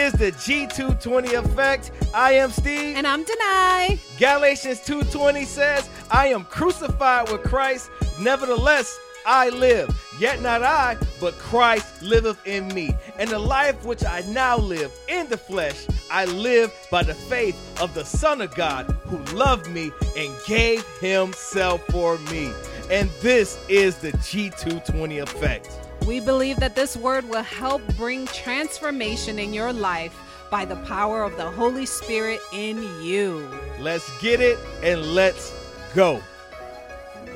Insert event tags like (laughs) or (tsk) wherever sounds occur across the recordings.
is the G220 effect. I am Steve. And I'm Denai. Galatians 2:20 says, "I am crucified with Christ; nevertheless I live. Yet not I, but Christ liveth in me. And the life which I now live in the flesh, I live by the faith of the Son of God, who loved me and gave himself for me." And this is the G220 effect. We believe that this word will help bring transformation in your life by the power of the Holy Spirit in you. Let's get it and let's go.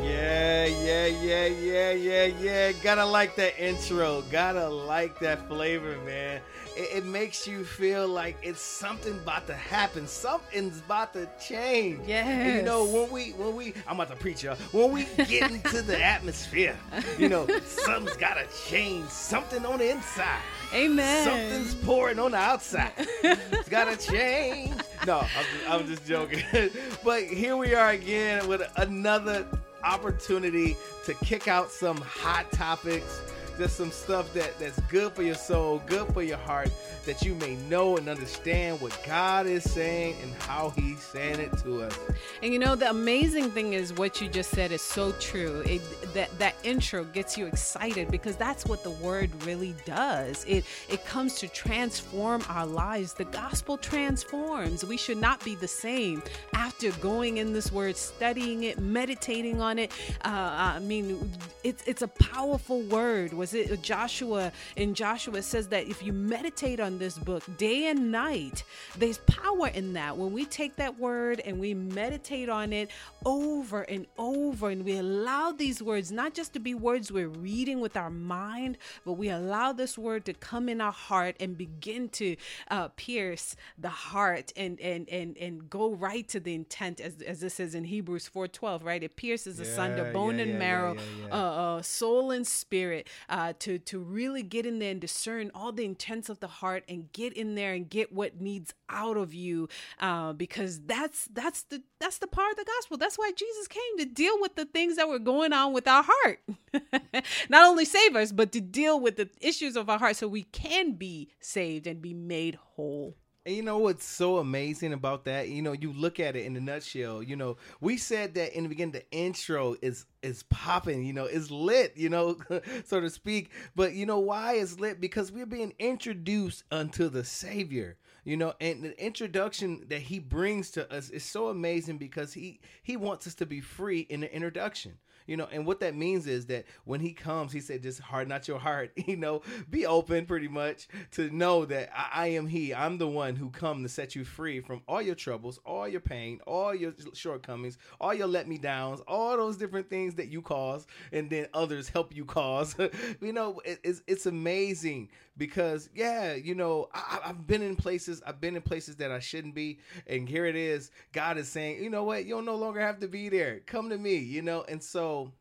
Yeah, yeah, yeah, yeah, yeah, yeah. Gotta like that intro. Gotta like that flavor, man. It, it, makes you feel like it's something about to happen. Something's about to change. Yeah. You know, when we when we I'm about to preach y'all. When we get into the (laughs) atmosphere, you know, something's gotta change. Something on the inside. Amen. Something's pouring on the outside. it's gotta (laughs) change. No, I'm just, I'm just joking. (laughs) but here we are again with another opportunity to kick out some hot topics just some stuff that that's good for your soul, good for your heart, that you may know and understand what God is saying and how He's saying it to us. And you know, the amazing thing is what you just said is so true. It, that that intro gets you excited because that's what the Word really does. It it comes to transform our lives. The gospel transforms. We should not be the same after going in this Word, studying it, meditating on it. Uh, I mean, it's it's a powerful word was it Joshua? In Joshua, says that if you meditate on this book day and night, there's power in that. When we take that word and we meditate on it over and over, and we allow these words not just to be words we're reading with our mind, but we allow this word to come in our heart and begin to uh, pierce the heart and and and and go right to the intent, as as this says in Hebrews four twelve, right? It pierces yeah, asunder bone yeah, and yeah, marrow, uh, uh, soul and spirit uh, to to really get in there and discern all the intents of the heart and get in there and get what needs out of you uh, because that's that's the that's the part of the gospel. That's why jesus came to deal with the things that were going on with our heart. (laughs) Not only save us but to deal with the issues of our heart so we can be saved and be made whole and you know what's so amazing about that? You know, you look at it in a nutshell. You know, we said that in the beginning, the intro is is popping. You know, is lit. You know, (laughs) so to speak. But you know why it's lit? Because we're being introduced unto the Savior. You know, and the introduction that He brings to us is so amazing because He He wants us to be free in the introduction you know and what that means is that when he comes he said just harden not your heart (laughs) you know be open pretty much to know that I, I, am he. I'm the one who come to set you free from all your troubles all your pain all your shortcomings all your let me downs all those different things that you cause and then others help you cause. (laughs) You know it, it's, it's amazing because yeah you know I, i've been in places i've been in places that i shouldn't be and here it is god is saying you know what? You'll no longer have to be there. Come to me you know? And so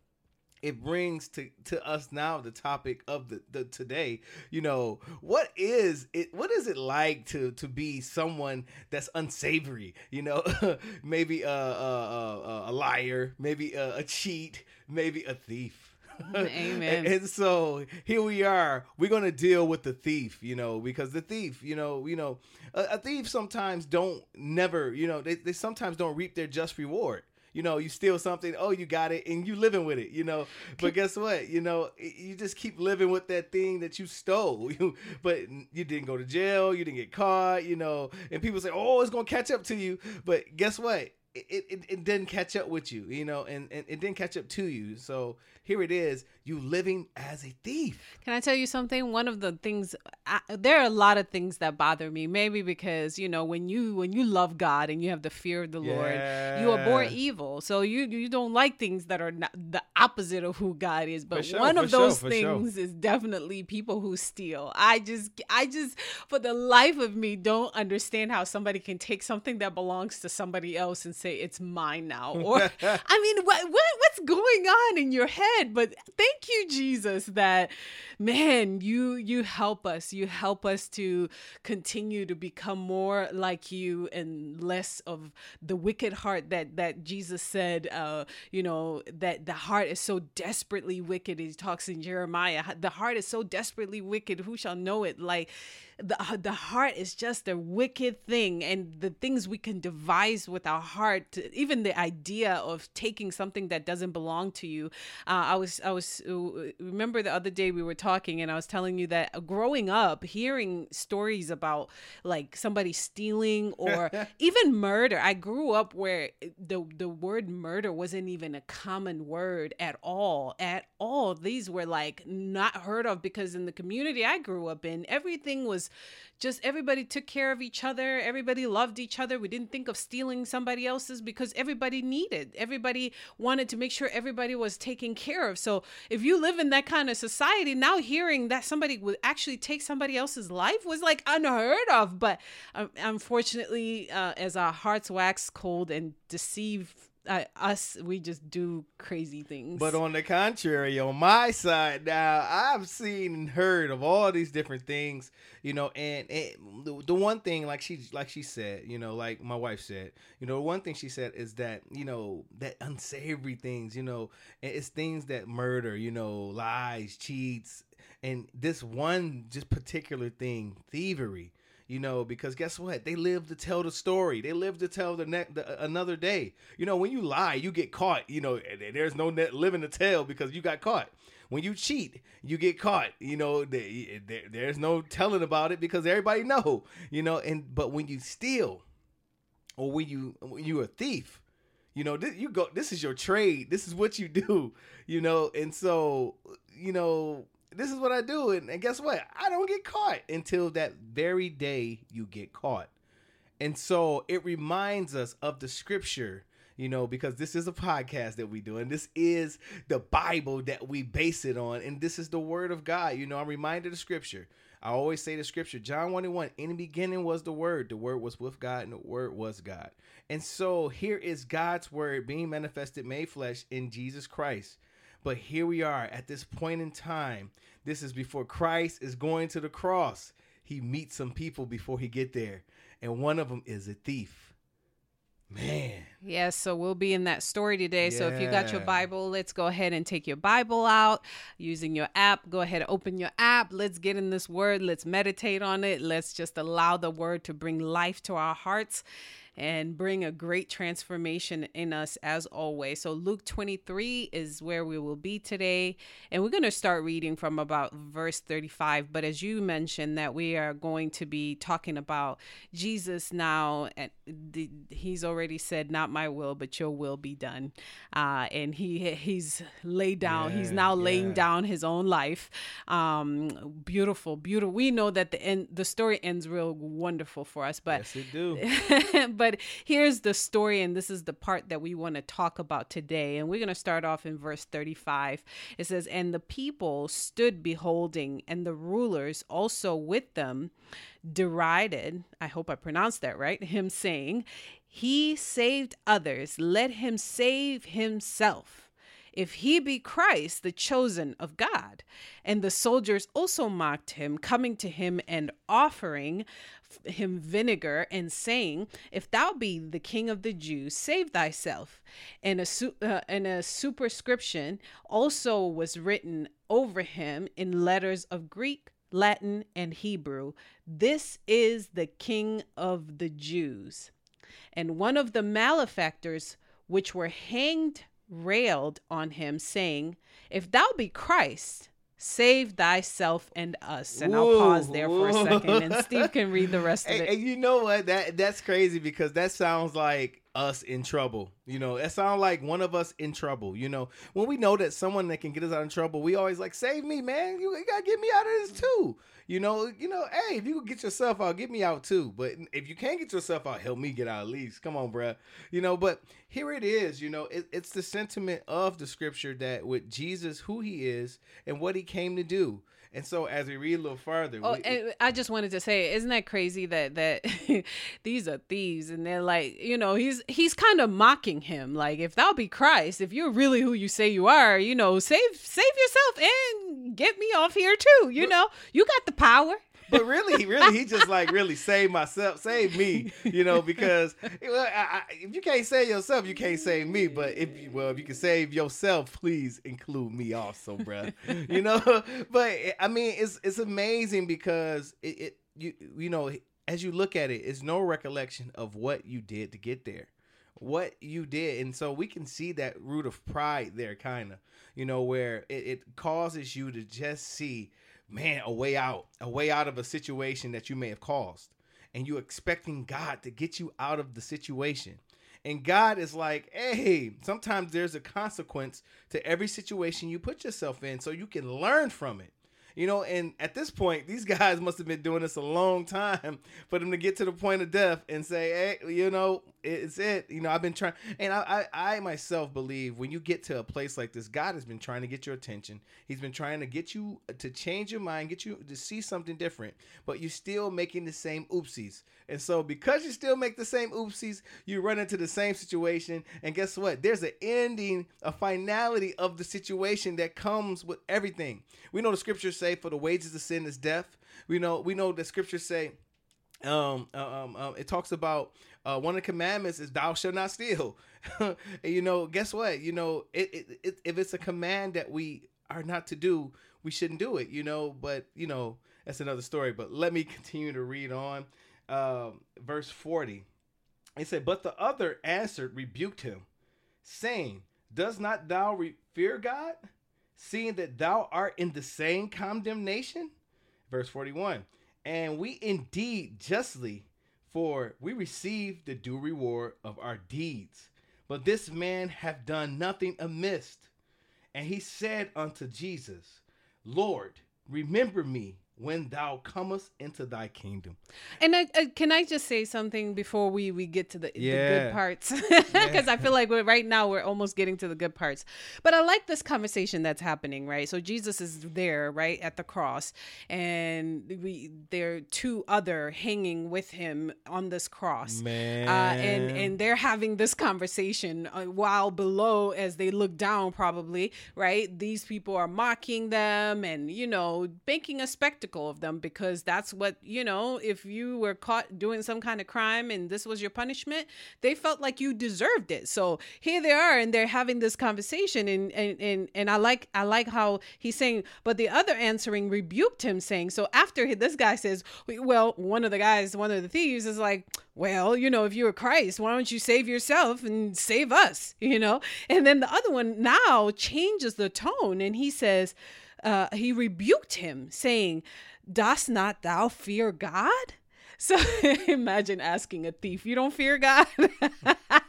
it brings to to us now the topic of the, the today. You know what is it what is it like to to be someone that's unsavory? You know (laughs) maybe a, a, a, a liar maybe a, a cheat maybe a thief (laughs) Amen. and, so here we are. We're gonna deal with the thief, you know, because the thief, you know, you know, a, a thief sometimes don't never, you know, they, they sometimes don't reap their just reward you know, you steal something, oh, you got it, and you living with it, you know. But guess what? You know, you just keep living with that thing that you stole. (laughs) but you didn't go to jail, you didn't get caught, you know. And people say, oh, it's gonna catch up to you. But guess what? It, it, it didn't catch up with you, you know, and, and it didn't catch up to you. So here it is you living as a thief. Can I tell you something? One of the things I, there are a lot of things that bother me. Maybe because you know when you when you love God and you have the fear of the yeah. Lord, you abhor evil. So you you don't like things that are not the opposite of who God is. But sure, one of those sure, things sure. is definitely people who steal. I just I just for the life of me don't understand how somebody can take something that belongs to somebody else and say it's mine now. Or (laughs) I mean, what, what what's going on in your head? But thank you jesus that man you you help us. You help us to continue to become more like you and less of the wicked heart that that jesus said uh you know that the heart is so desperately wicked. He talks in jeremiah the heart is so desperately wicked. Who shall know it? Like the, the heart is just a wicked thing and the things we can devise with our heart even the idea of taking something that doesn't belong to you. Uh, i was i was uh, remember the other day we were talking and i was telling you that growing up hearing stories about like somebody stealing (laughs) or even murder i grew up where the the word murder wasn't even a common word at all at all. These were like not heard of because in the community i grew up in everything was was just everybody took care of each other. Everybody loved each other. We didn't think of stealing somebody else's because everybody needed. Everybody wanted to make sure everybody was taken care of. So if you live in that kind of society, now hearing that somebody would actually take somebody else's life was like unheard of. But um, unfortunately, uh, as our hearts wax cold and deceive uh, us we just do crazy things but on the contrary on my side now i've seen and heard of all these different things you know and, the, the one thing like she like she said you know like my wife said you know one thing she said is that you know that unsavory things you know it's things that murder you know lies cheats and this one just particular thing thievery you know, because guess what? They live to tell the story. They live to tell the next another day. You know, when you lie, you get caught. You know, there's no net living to tell because you got caught. When you cheat, you get caught. You know, there, there's no telling about it because everybody know. You know, and but when you steal, or when you when you a thief, you know, this, you go. This is your trade. This is what you do. (laughs) You know, and so you know this is what I do. And, and guess what? I don't get caught until that very day you get caught. And so it reminds us of the scripture, you know, because this is a podcast that we do, and this is the Bible that we base it on, and this is the word of God. You know, I'm reminded of scripture. I always say the scripture, John 1 and 1, in the beginning was the word. The word was with God, and the word was God. And so here is God's word being manifested, made flesh in Jesus Christ. But here we are at this point in time. This is before Christ is going to the cross. He meets some people before he get there, and one of them is a thief. Man. Yes, so we'll be in that story today. Yeah. So if you got your Bible, let's go ahead and take your Bible out using your app. Go ahead, open your app. Let's get in this word. Let's meditate on it. Let's just allow the word to bring life to our hearts and bring a great transformation in us as always. So, Luke 23 is where we will be today. And we're going to start reading from about verse 35. But as you mentioned, that we are going to be talking about Jesus now. And the, he's already said, Not my will, but your will be done. Uh, and he he's laid down, yeah, he's now yeah. laying down his own life. Um, beautiful, beautiful. We know that the end, the story ends real wonderful for us, but yes, it do. (laughs) but but here's the story, and this is the part that we want to talk about today. And we're going to start off in verse 35. It says, And the people stood beholding, and the rulers also with them derided, I hope I pronounced that right, (laughs) him saying, He saved others, let him save himself if he be Christ, the chosen of God. And the soldiers also mocked him, coming to him and offering him vinegar and saying, If thou be the king of the Jews, save thyself. And a, su- uh, and a superscription also was written over him in letters of Greek, Latin, and Hebrew This is the king of the Jews. And one of the malefactors which were hanged railed on him, saying, If thou be Christ, save thyself and us. And I'll pause there for a second, and Steve can read the rest of (laughs) it. And you know what? That that's crazy because that sounds like us in trouble. You know, it sounds like one of us in trouble. You know, when we know that someone that can get us out of trouble, we always like, save me, man. You, you gotta get me out of this too. You know, you know, hey, if you can get yourself out, get me out too. But if you can't get yourself out, help me get out at least. Come on, bruh. You know, but here it is, you know, it, it's the sentiment of the scripture that with Jesus, who he is and what he came to do. And so as we read a little further, Oh, we, and I just wanted to say, isn't that crazy that that (laughs) these are thieves, and they're like, you know, he's he's kind of mocking him, like, if thou be Christ, if you're really who you say you are, you know, save save yourself and get me off here too. You know, you got the power. But really, really, he just like really save myself, save me, you know, because I, I, if you can't save yourself, you can't save me. But if you, well, if you can save yourself, please include me also, bruh. you know. (laughs) But I mean, it's it's amazing because it, it you you know as you look at it, it's no recollection of what you did to get there what you did and so we can see that root of pride there kind of you know where it, it causes you to just see man a way out a way out of a situation that you may have caused. And you expecting god to get you out of the situation. And god is like hey sometimes there's a consequence to every situation you put yourself in so you can learn from it you know, and at this point, these (laughs) guys must have been doing this a long time for them to get to the point of death and say, hey, you know, it's it. You know, I've been trying, and I, I, I myself believe when you get to a place like this, God has been trying to get your attention. He's been trying to get you uh, to change your mind, get you to see something different, but you're still making the same oopsies. And so, because you still make the same oopsies, you run into the same situation. And guess what? There's an ending, a finality of the situation that comes with everything. We know the scriptures say, "For the wages of sin is death." We know, we know the scriptures say, um, um, um, it talks about uh, one of the commandments is thou shalt not steal. (laughs) you know, guess what? You know, it, it, it, if it's a command that we are not to do, we shouldn't do it. You know, but you know that's another story. But let me (laughs) continue to read on. Um, verse forty. It said, "But the other answered, rebuked him, saying, Does not thou re- fear God, seeing that thou art in the same condemnation?" Verse forty-one. And we indeed justly, for we receive the due reward of our deeds. But this man hath done nothing amiss. And he said unto Jesus, Lord, remember me when thou comest into thy kingdom. And I, I, can I just say something before we we get to the, the good parts? (laughs) Because I feel like we're right now we're almost getting to the good parts. But I like this conversation that's happening, right? So Jesus is there, right, at the cross, and we there are two other hanging with him on this cross. Man. Uh, and and they're having this conversation uh, while below as they look down probably right these people are mocking them and you know making a spectacle of them because that's what you know if you were caught doing some kind of crime and this was your punishment they felt like you deserved it so here they are and they're having this conversation and and and, and i like i like how he's saying but the other answering rebuked him saying so after this guy says well one of the guys one of the thieves is like well, you know, if you're Christ, why don't you save yourself and save us, you know? And then the other one now changes the tone and he says, uh, he rebuked him, saying, Dost not thou fear God? So (laughs) imagine asking a thief, You don't fear God? (laughs)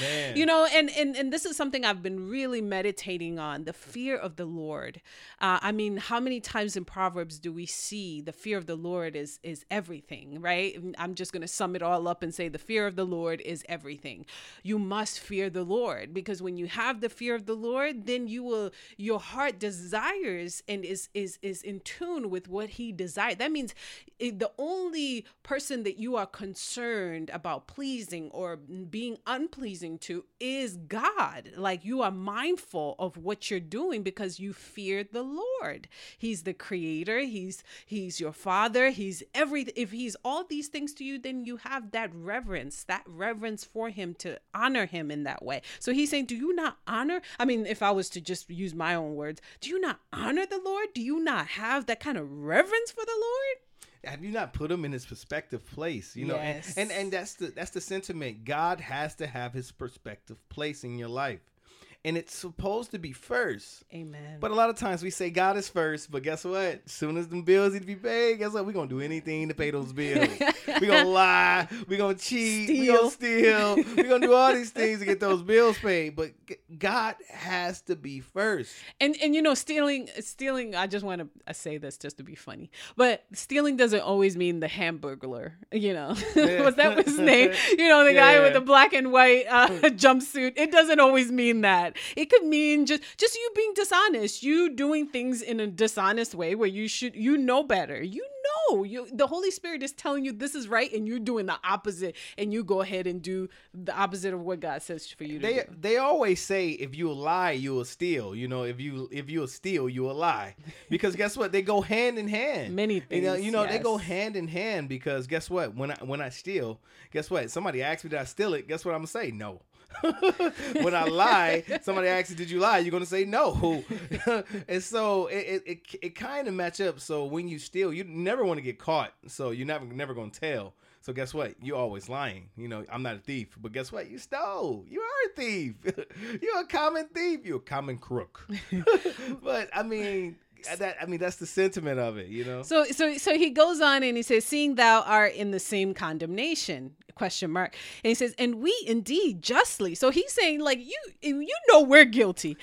Man. you know and, and and this is something i've been really meditating on the fear of the lord uh, i mean how many times in proverbs do we see the fear of the lord is is everything right i'm just going to sum it all up and say the fear of the lord is everything you must fear the lord because when you have the fear of the lord then you will your heart desires and is is is in tune with what he desires. that means the only person that you are concerned about pleasing or being unpleasing to is God. Like you are mindful of what you're doing because you fear the Lord. He's the creator, he's he's your father, he's every if he's all these things to you then you have that reverence, that reverence for him to honor him in that way. So he's saying, do you not honor? I mean, if I was to just use my own words, do you not honor the Lord? Do you not have that kind of reverence for the Lord? Have you not put him in his perspective place you know? And- and, and that's the that's the sentiment. God has to have his perspective place in your life and it's supposed to be first Amen. but a lot of times we say God is first, but guess what? As soon as the bills need to be paid, guess what? We're gonna do anything to pay those bills. (laughs) we're gonna lie, we're gonna cheat, we're gonna steal, we're gonna do all these (laughs) things to get those bills paid. But God has to be first. and and you know stealing stealing i just want to say this just to be funny but stealing doesn't always mean the hamburglar you know Yeah. (laughs) was that his name you know the guy with the black and white uh, jumpsuit it doesn't always mean that not. It could mean just just you being dishonest, you doing things in a dishonest way where you should you know better. You know, you the Holy Spirit is telling you this is right and you're doing the opposite and you go ahead and do the opposite of what God says for you to they do. they always say if you lie you will steal. You know if you if you will steal you will lie. (laughs) Because guess what? They go hand in hand. Many you know things, you know they go hand in hand because guess what? When i when i steal guess what? Somebody asks me did i steal it? Guess what i'm gonna say? No (laughs) when I lie, somebody asks you, "Did you lie?" You're gonna say no, (laughs) and so it it, it, it kind of match up. So when you steal, you never want to get caught. So you're never never gonna tell. So guess what? You're always lying. You know, I'm not a thief, but guess what? You stole. You are a thief. (laughs) You're a common thief. You're a common crook. but I mean, that I mean that's the sentiment of it. You know. So so so he goes on and he says, "Seeing thou art in the same condemnation." Question mark. And he says, "And we indeed justly." So he's saying, like you you know we're guilty.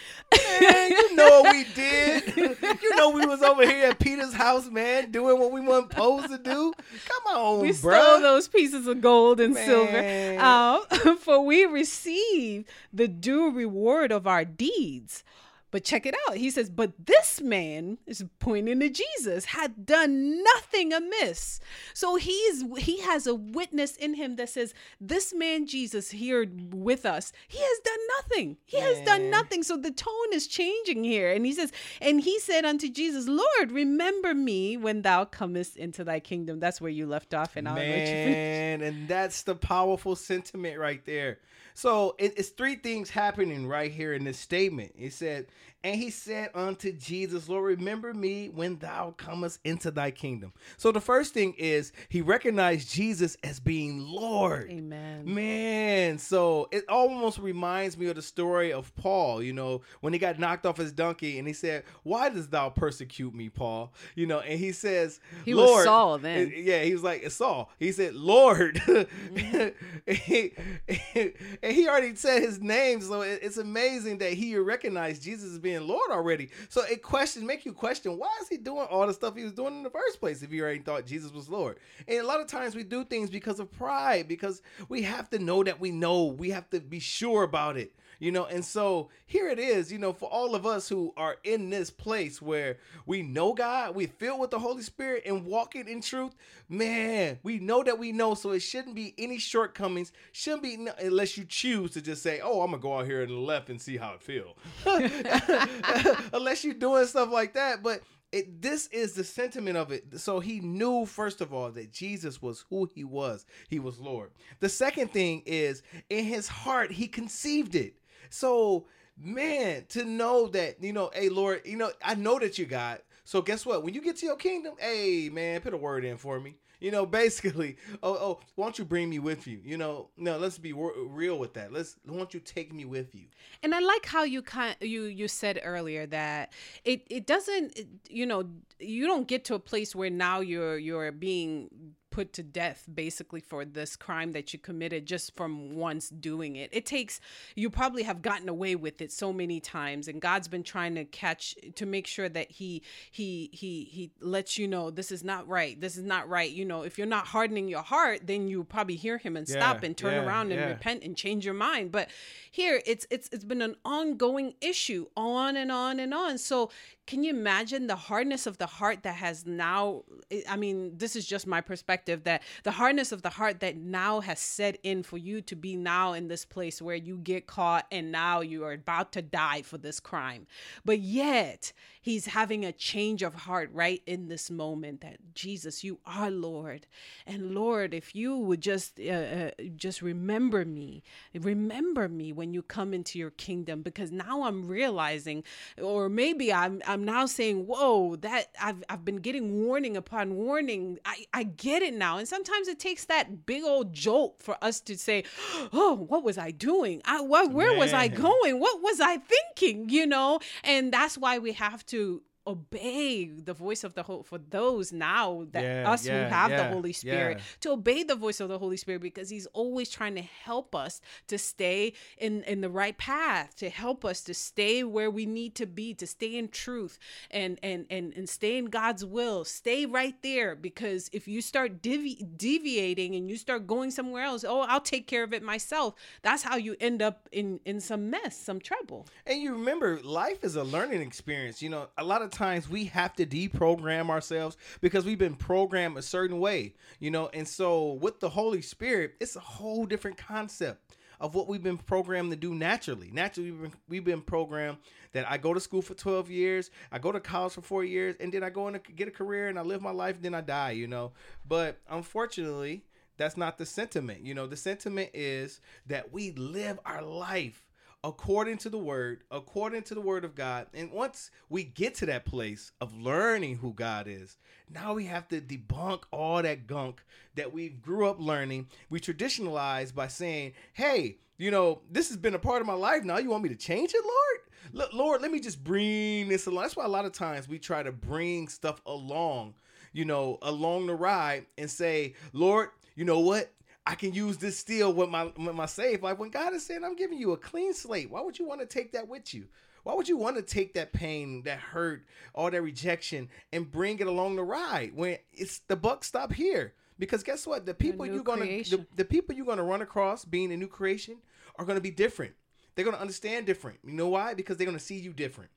Man, you know what we did. (laughs) you know we was over here at Peter's house, man, doing what we weren't supposed to do. Come on, we stole those pieces of gold and Man. silver. Um, (laughs) for we receive the due reward of our deeds. But check it out. He says, But this man is pointing to Jesus, had done nothing amiss. So he's he has a witness in him that says, This man Jesus here with us, he has done nothing. He has done nothing. So the tone is changing here. And he says, And he said unto Jesus, Lord, remember me when thou comest into thy kingdom. That's where you left off, and I'll let you finish. Man, and that's the powerful sentiment right there. So it, it's three things happening right here in this statement. It said, and he said unto Jesus, Lord, remember me when thou comest into thy kingdom. So the first thing is he recognized Jesus as being Lord. Amen. Man, so it almost reminds me of the story of Paul, you know, when he got knocked off his donkey and he said, Why dost thou persecute me, Paul? You know, and he says, He was Lord, Saul then. Yeah, he was like, It's Saul. He said, Lord. (laughs) Mm-hmm. (laughs) and he already said his name, so it's amazing that he recognized Jesus as being Lord already. So it questions, make you question why is he doing all the stuff he was doing in the first place if he already thought Jesus was Lord? And a lot of times we do things because of pride, because we have to know that we know, we have to be sure about it. You know, and so here it is, you know, for all of us who are in this place where we know God, we filled with the Holy Spirit and walking in truth, man, we know that we know, so it shouldn't be any shortcomings, shouldn't be n- unless you choose to just say, oh, I'm gonna go out here and left and see how it feel. (laughs) unless you're doing stuff like that, but it, this is the sentiment of it. So he knew, first of all, that Jesus was who he was. He was Lord. The second thing is in his heart, he conceived it. So, man, to know that, you know, hey, Lord, you know, I know that you got. So, guess what? When you get to your kingdom, hey, man, put a word in for me. You know, (laughs) basically, oh, oh, why don't you bring me with you? You know, no, let's be wor- real with that. Let's, why don't you take me with you? And I like how you kind you you said earlier that it it doesn't it- you know you don't get to a place where now you're you're being put to death basically for this crime that you committed just from once doing it. It takes you probably have gotten away with it so many times and God's been trying to catch to make sure that he he he he lets you know this is not right. This is not right. You know, if you're not hardening your heart, then you probably hear him and stop and turn yeah, around and yeah. repent and change your mind. But here it's it's it's been an ongoing issue on and on and on. So can you imagine the hardness of the heart that has now i mean this is just my perspective that the hardness of the heart that now has set in for you to be now in this place where you get caught and now you are about to die for this crime. But yet he's having a change of heart right in this moment that jesus you are lord. And lord if you would just uh, uh, just remember me remember me when you come into your kingdom. Because now i'm realizing or maybe i'm i'm now saying whoa that i've, I've been getting warning upon warning. I, I get it now. And sometimes it takes that big old jolt for us to say oh what was i doing? I, what, where was i going? What was i thinking? You know? And that's why we have to to obey the voice of the whole for those now that Yeah, us yeah, who have yeah, the Holy Spirit to obey the voice of the Holy Spirit because He's always trying to help us to stay in in the right path, to help us to stay where we need to be, to stay in truth and and and and stay in God's will. Stay right there because if you start devi- deviating and you start going somewhere else, oh, I'll take care of it myself. That's how you end up in in some mess, some trouble. And you remember, life is a learning experience. You know, a lot of times we have to deprogram ourselves because we've been programmed a certain way, you know. And so with the Holy Spirit, it's a whole different concept of what we've been programmed to do naturally. Naturally, we've been, we've been programmed that I go to school for 12 years, I go to college for four years, and then I go and get a career and I live my life, then I die, you know. But unfortunately, that's not the sentiment. You know, the sentiment is that we live our life according to the word, according to the word of God. And once we get to that place of learning who God is, now we have to debunk all that gunk that we grew up learning. We traditionalize by saying, hey, you know, this has been a part of my life. Now you want me to change it, Lord? Look, Lord, let me just bring this along. That's why a lot of times we try to bring stuff along, you know, along the ride and say, Lord, you know what? I can use this still with my with my safe. Like when God is saying, I'm giving you a clean slate. Why would you want to take that with you? Why would you want to take that pain, that hurt, all that rejection, and bring it along the ride when it's the buck stop here? Because guess what? The people you're gonna the, the people you're gonna run across being a new creation are gonna be different. They're gonna understand different. You know why? Because they're gonna see you different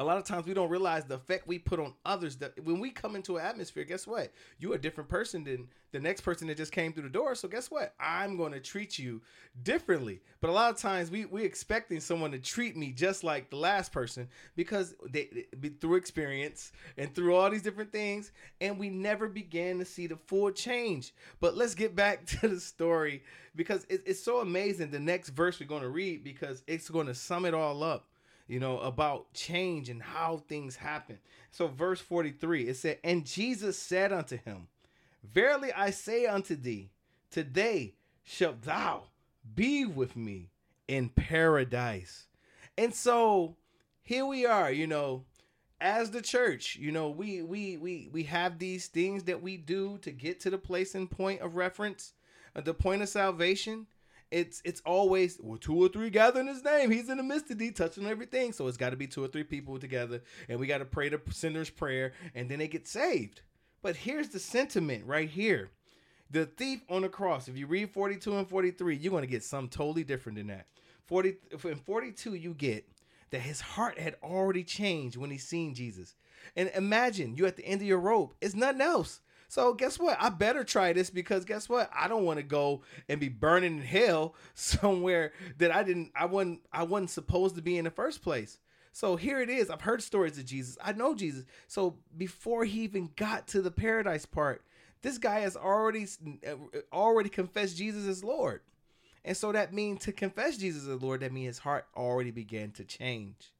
a lot of times we don't realize the effect we put on others that when we come into an atmosphere guess what? You're a different person than the next person that just came through the door. So guess what? I'm going to treat you differently. But a lot of times we we expecting someone to treat me just like the last person because they, they through experience and through all these different things and we never began to see the full change. But let's get back (laughs) to the story because it, it's so amazing the next verse we're going to read because it's going to sum it all up you know, about change and how things happen. So, verse 43, it said, And Jesus said unto him, Verily I say unto thee, today shalt thou be with me in paradise. And so here we are, you know, as the church, you know, we we we we have these things that we do to get to the place and point of reference, uh, the point of salvation it's it's always well two or three gathering his name. He's in the midst of touching everything. So it's got to be two or three people together, and we got to pray the sinner's prayer, and then they get saved. But here's the sentiment right here: the thief on the cross. If you read 42 and 43, you're going to get something totally different than that. 40 in 42, you get that his heart had already changed when he seen Jesus. And imagine you at the end of your rope. It's nothing else. So guess what? I better try this because guess what? I don't want to go and be burning in hell (laughs) somewhere that I didn't I wasn't I wasn't supposed to be in the first place. So here it is. I've heard stories of Jesus. I know Jesus. So before he even got to the paradise part, this guy has already uh, already confessed Jesus as Lord. And so that means to confess Jesus as Lord, that means his heart already began to change.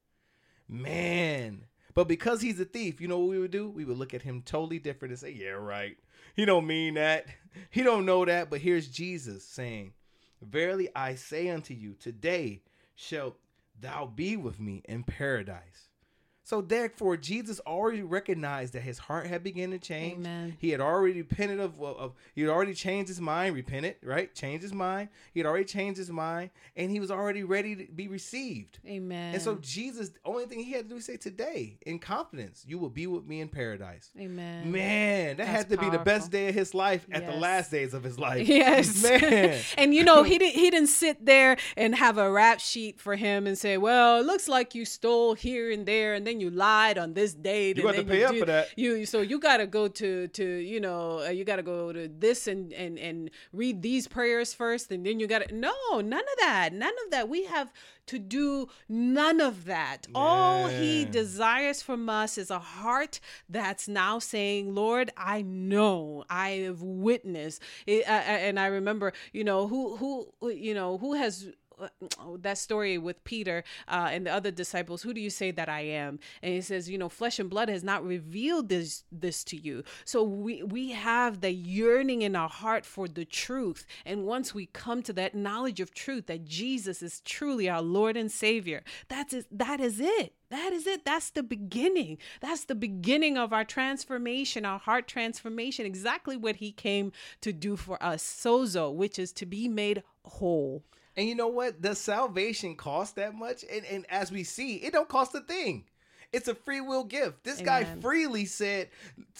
Man. But because he's a thief, you know what we would do? We would look at him totally different and say, Yeah, right. He don't mean that. He don't know that. But here's Jesus saying, Verily I say unto you, today shalt thou be with me in paradise. So therefore, Jesus already recognized that his heart had begun to change. Amen. He had already repented of, of, of he had already changed his mind, repented, right? Changed his mind. He had already changed his mind, and he was already ready to be received. Amen. And so Jesus, the only thing he had to do is say, "Today, in confidence, you will be with me in paradise." Amen. Man, that That's had to be the best day of his life at the last days of his life. Yes. (laughs) man. (laughs) and you know, he didn't he didn't sit there and have a rap sheet for him and say, Well, it looks like you stole here and there and then you lied on this date. You got to pay up for that. You so you gotta go to to you know, uh, you gotta go to this and and and read these prayers first and then you gotta no, none of that. None of that. We have to do none of that. All he desires from us is a heart that's now saying, Lord, I know, I have witnessed. It, uh, and I remember, you know, who, who, you know, who has uh, (tsk) that story with Peter uh, and the other disciples, who do you say that I am? And he says, you know, flesh and blood has not revealed this this to you. So we we have the yearning in our heart for the truth. And once we come to that knowledge of truth that Jesus is truly our Lord and Savior, that's it, that is it. That is it. That's the beginning. That's the beginning of our transformation, our heart transformation, exactly what he came to do for us. Sozo, which is to be made whole. And you know what? Does salvation cost that much? And, and as we see, it don't cost a thing. It's a free will gift. This Amen. guy freely said,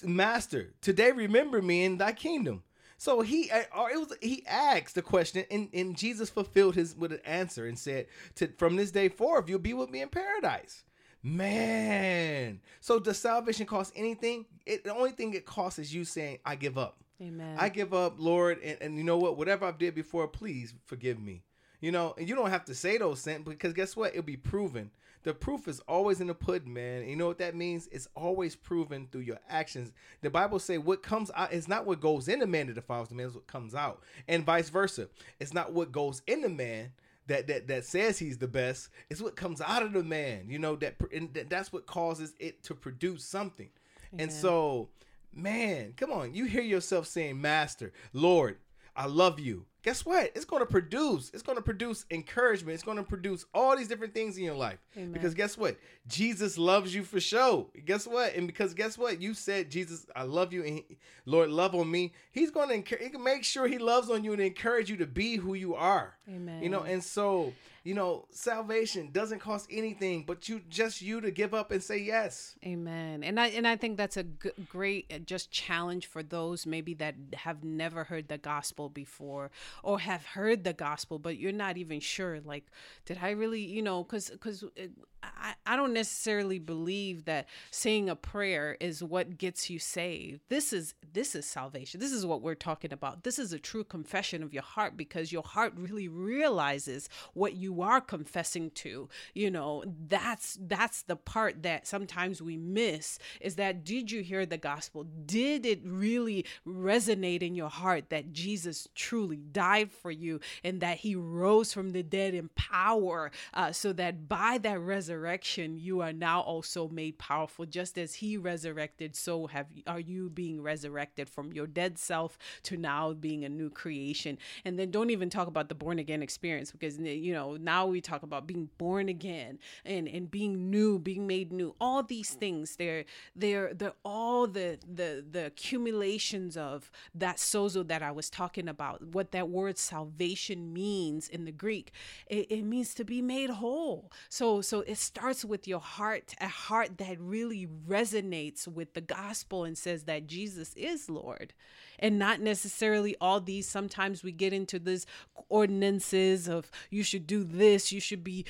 "Master, today remember me in thy kingdom." So he uh, or it was he asked the question, and, and Jesus fulfilled his with an answer and said, "To from this day forth, you'll be with me in paradise." Man, so does salvation cost anything? It, the only thing it costs is you saying, "I give up." Amen. I give up, Lord, and, and you know what? Whatever I did before, please forgive me. You know, and you don't have to say those things because guess what? It'll be proven. The proof is always in the pudding, man. You know what that means? It's always proven through your actions. The Bible say what comes out is not what goes in the man that defiles the man, is what comes out, and vice versa. It's not what goes in the man that that that says he's the best. It's what comes out of the man. You know that, and that's what causes it to produce something. Amen. And so, man, come on, you hear yourself saying, "Master, Lord, I love you." Guess what? It's going to produce. It's going to produce encouragement. It's going to produce all these different things in your life. Amen. Because guess what? Jesus loves you for sure. Guess what? And because guess what? You said Jesus, I love you, and he, Lord, love on me. He's going to he can make sure He loves on you and encourage you to be who you are. Amen. You know, and so you know, salvation doesn't cost anything, but you just you to give up and say yes. Amen. And I and I think that's a g- great uh, just challenge for those maybe that have never heard the gospel before or have heard the gospel but you're not even sure like did I really, you know, cuz cuz I, I don't necessarily believe that saying a prayer is what gets you saved. This is this is salvation. This is what we're talking about. This is a true confession of your heart because your heart really realizes what you are confessing to. You know, that's that's the part that sometimes we miss is that did you hear the gospel? Did it really resonate in your heart that Jesus truly died for you and that he rose from the dead in power uh, so that by that resurrection resurrection, you are now also made powerful. Just as he resurrected, so have are you being resurrected from your dead self to now being a new creation. And then don't even talk about the born again experience because you know now we talk about being born again and and being new, being made new. All these things they're they're they're all the the the accumulations of that sozo that I was talking about. What that word salvation means in the Greek, it, it means to be made whole. So so it's starts with your heart, a heart that really resonates with the gospel and says that Jesus is Lord and not necessarily all these. Sometimes we get into these ordinances of you should do this, you should be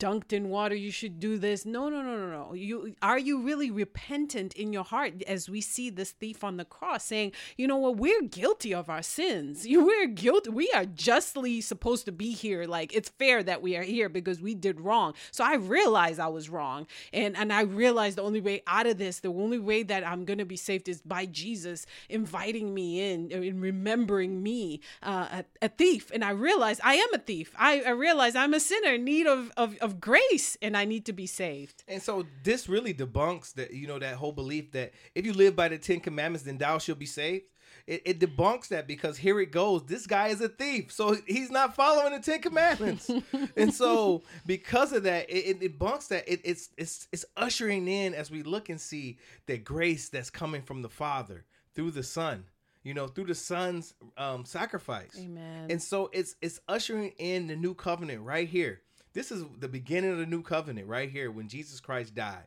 dunked in water, you should do this. No, no, no, no, no. You are you really repentant in your heart as we see this thief on the cross saying, you know what, we're guilty of our sins. (laughs) We're guilty. We are justly supposed to be here. Like it's fair that we are here because we did wrong. So I realized I was wrong. And and I realized the only way out of this, the only way that I'm gonna be saved is by Jesus inviting inviting me in and remembering me uh, a, a, thief. And I realize I am a thief. I, I realize I'm a sinner in need of, of, of grace and I need to be saved. And so this really debunks that, you know, that whole belief that if you live by the Ten Commandments, then thou shalt be saved. It, it, debunks that because here it goes. This guy is a thief, so he's not following the Ten Commandments, (laughs) and so because of that, it, it debunks that. It, it's it's it's ushering in as we look and see the grace that's coming from the Father through the Son you know through the son's um, sacrifice. Amen. And so it's it's ushering in the new covenant right here. This is the beginning of the new covenant right here when jesus christ died.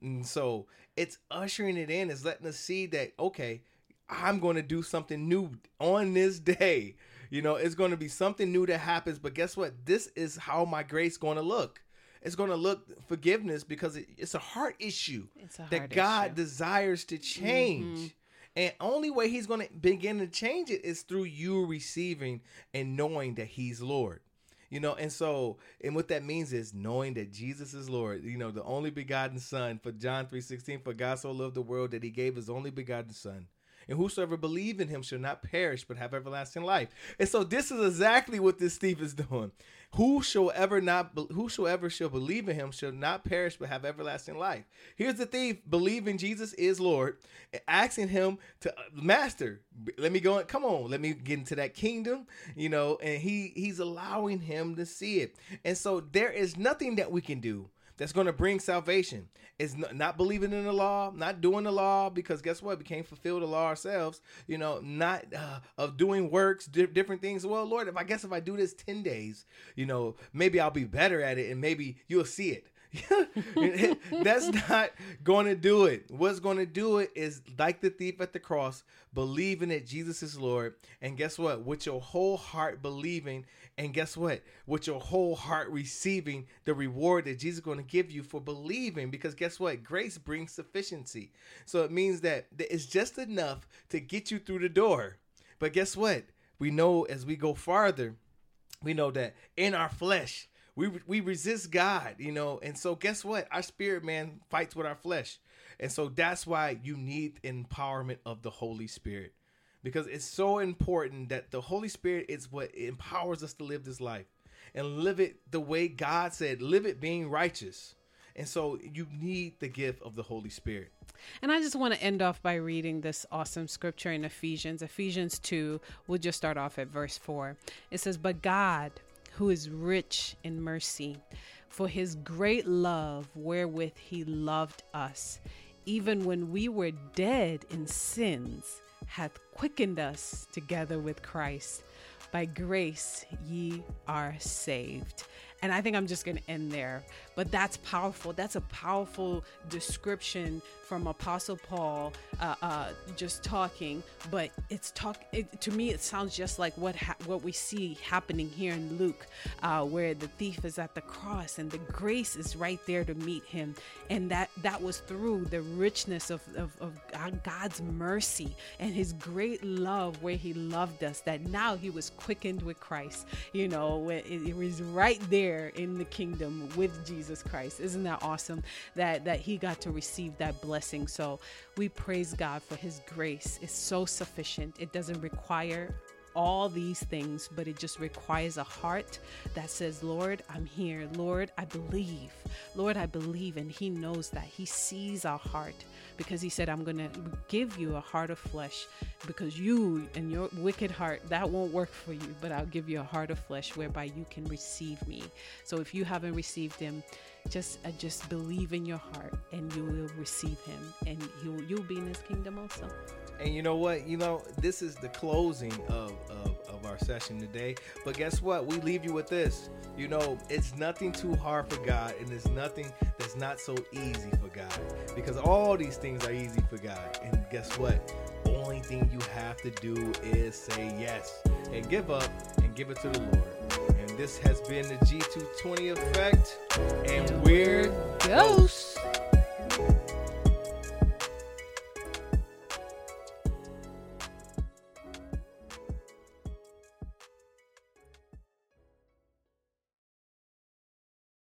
And so it's ushering it in. Is letting us see that okay i'm going to do something new on this day. You know it's going to be something new that happens but guess what? This is how my grace going to look. It's going to look forgiveness because it, it's a heart issue a heart that god issue. desires to change. Mm-hmm and only way he's going to begin to change it is through you receiving and knowing that he's Lord. You know, and so and what that means is knowing that Jesus is Lord, you know, the only begotten son for John 3:16 for God so loved the world that he gave his only begotten son. And whosoever believe in him shall not perish but have everlasting life. And so this is exactly what this thief is doing. Whosoever not whosoever shall believe in him shall not perish but have everlasting life. Here's the thief believing Jesus is Lord, asking him to master. Let me go. And come on, let me get into that kingdom. You know, and he he's allowing him to see it. And so there is nothing that we can do that's going to bring salvation. Is not believing in the law, not doing the law, because guess what? We can't fulfill the law ourselves. You know, not uh, of doing works, di- different things. Well, Lord, if I guess if I do this ten days, you know, maybe I'll be better at it, and maybe you'll see it. (laughs) That's not going to do it. What's going to do it is like the thief at the cross, believing that Jesus is Lord. And guess what? With your whole heart believing, and guess what? With your whole heart receiving the reward that Jesus is going to give you for believing. Because guess what? Grace brings sufficiency. So it means that it's just enough to get you through the door. But guess what? We know as we go farther, we know that in our flesh, we we resist God, you know, and so guess what? Our spirit man fights with our flesh, and so that's why you need empowerment of the Holy Spirit, because it's so important that the Holy Spirit is what empowers us to live this life and live it the way God said, live it being righteous. And so you need the gift of the Holy Spirit. And I just want to end off by reading this awesome scripture in Ephesians, Ephesians 2. We'll just start off at verse 4. It says, But God, who is rich in mercy, for his great love wherewith he loved us, even when we were dead in sins, hath quickened us together with Christ. By grace ye are saved. And I think I'm just going to end there. But that's powerful. That's a powerful description from Apostle Paul, uh, uh, just talking. But it's talk. It, to me, it sounds just like what ha- what we see happening here in Luke, uh, where the thief is at the cross and the grace is right there to meet him, and that that was through the richness of, of, of God's mercy and His great love, where He loved us. That now He was quickened with Christ. You know, it, it was right there in the kingdom with Jesus Christ. Isn't that awesome? That that He got to receive that blessing. So we praise God for His grace. It's so sufficient. It doesn't require all these things, but it just requires a heart that says, Lord, I'm here. Lord, I believe. Lord, I believe. And He knows that. He sees our heart because He said, I'm going to give you a heart of flesh because you and your wicked heart, that won't work for you, but I'll give you a heart of flesh whereby you can receive me. So if you haven't received Him, just uh, just believe in your heart and you will receive him and you'll you'll be in his kingdom also and you know what? You know this is the closing of, of, of our session today. But guess what? We leave you with this. You know it's nothing too hard for god and it's nothing that's not so easy for god. Because all these things are easy for god. And guess what? Only thing you have to do is say yes and give up and give it to the lord. And this has been the G220 Effect, and we're Ghosts.